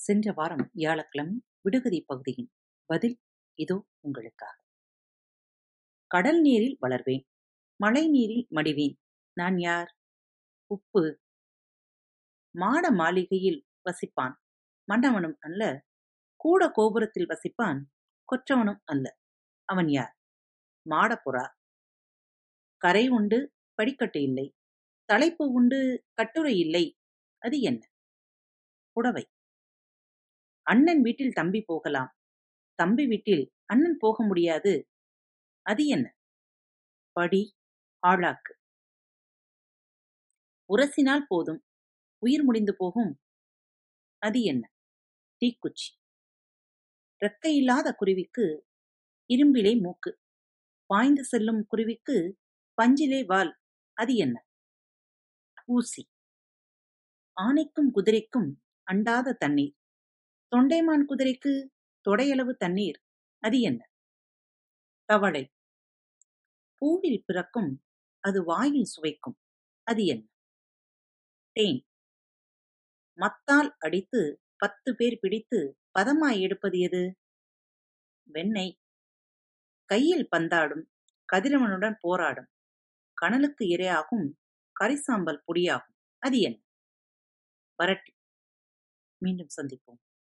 சென்ற வாரம் வியாழக்கிழமை விடுகதை பகுதியின் பதில் இதோ உங்களுக்காக. கடல் நீரில் வளர்வேன் மழை நீரில் மடிவேன். நான் யார்? உப்பு. மாட மாளிகையில் வசிப்பான். மன்னவனும் அல்ல கூட கோபுரத்தில் வசிப்பான். கொற்றவனும் அல்ல. அவன் யார்? மாடப்புறா கரை உண்டு படிக்கட்டு இல்லை. தலைப்பு உண்டு கட்டுரை இல்லை. அது என்ன? புடவை. அண்ணன் வீட்டில் தம்பி போகலாம். தம்பி வீட்டில் அண்ணன் போக முடியாது. அது என்ன? படி ஆளாக்கு. உரசினால் போதும். உயிர் முடிந்து போகும். அது என்ன? தீக்குச்சி. ரெக்கையில்லாத குருவிக்கு இரும்பிலே மூக்கு. பாய்ந்து செல்லும் குருவிக்கு பஞ்சிலே வால். அது என்ன? ஊசி. ஆனைக்கும் குதிரைக்கும் அண்டாத தண்ணீர். தொண்டைமான் குதிரைக்கு தொடையளவு தண்ணீர் அது என்ன? தவளை. பூவில் பிறக்கும் அது வாயில் சுவைக்கும் அது என்ன? தேன். மத்தால் அடித்து பத்து பேர் பிடித்து பதமாய் எடுப்பது எது? வெண்ணெய். கையில் பந்தாடும் கதிரவனுடன் போராடும் கனலுக்கு இரையாகும் கரிசாம்பல் பொடியாகும் அது என்ன? வரட்டி. மீண்டும் சந்திப்போம்.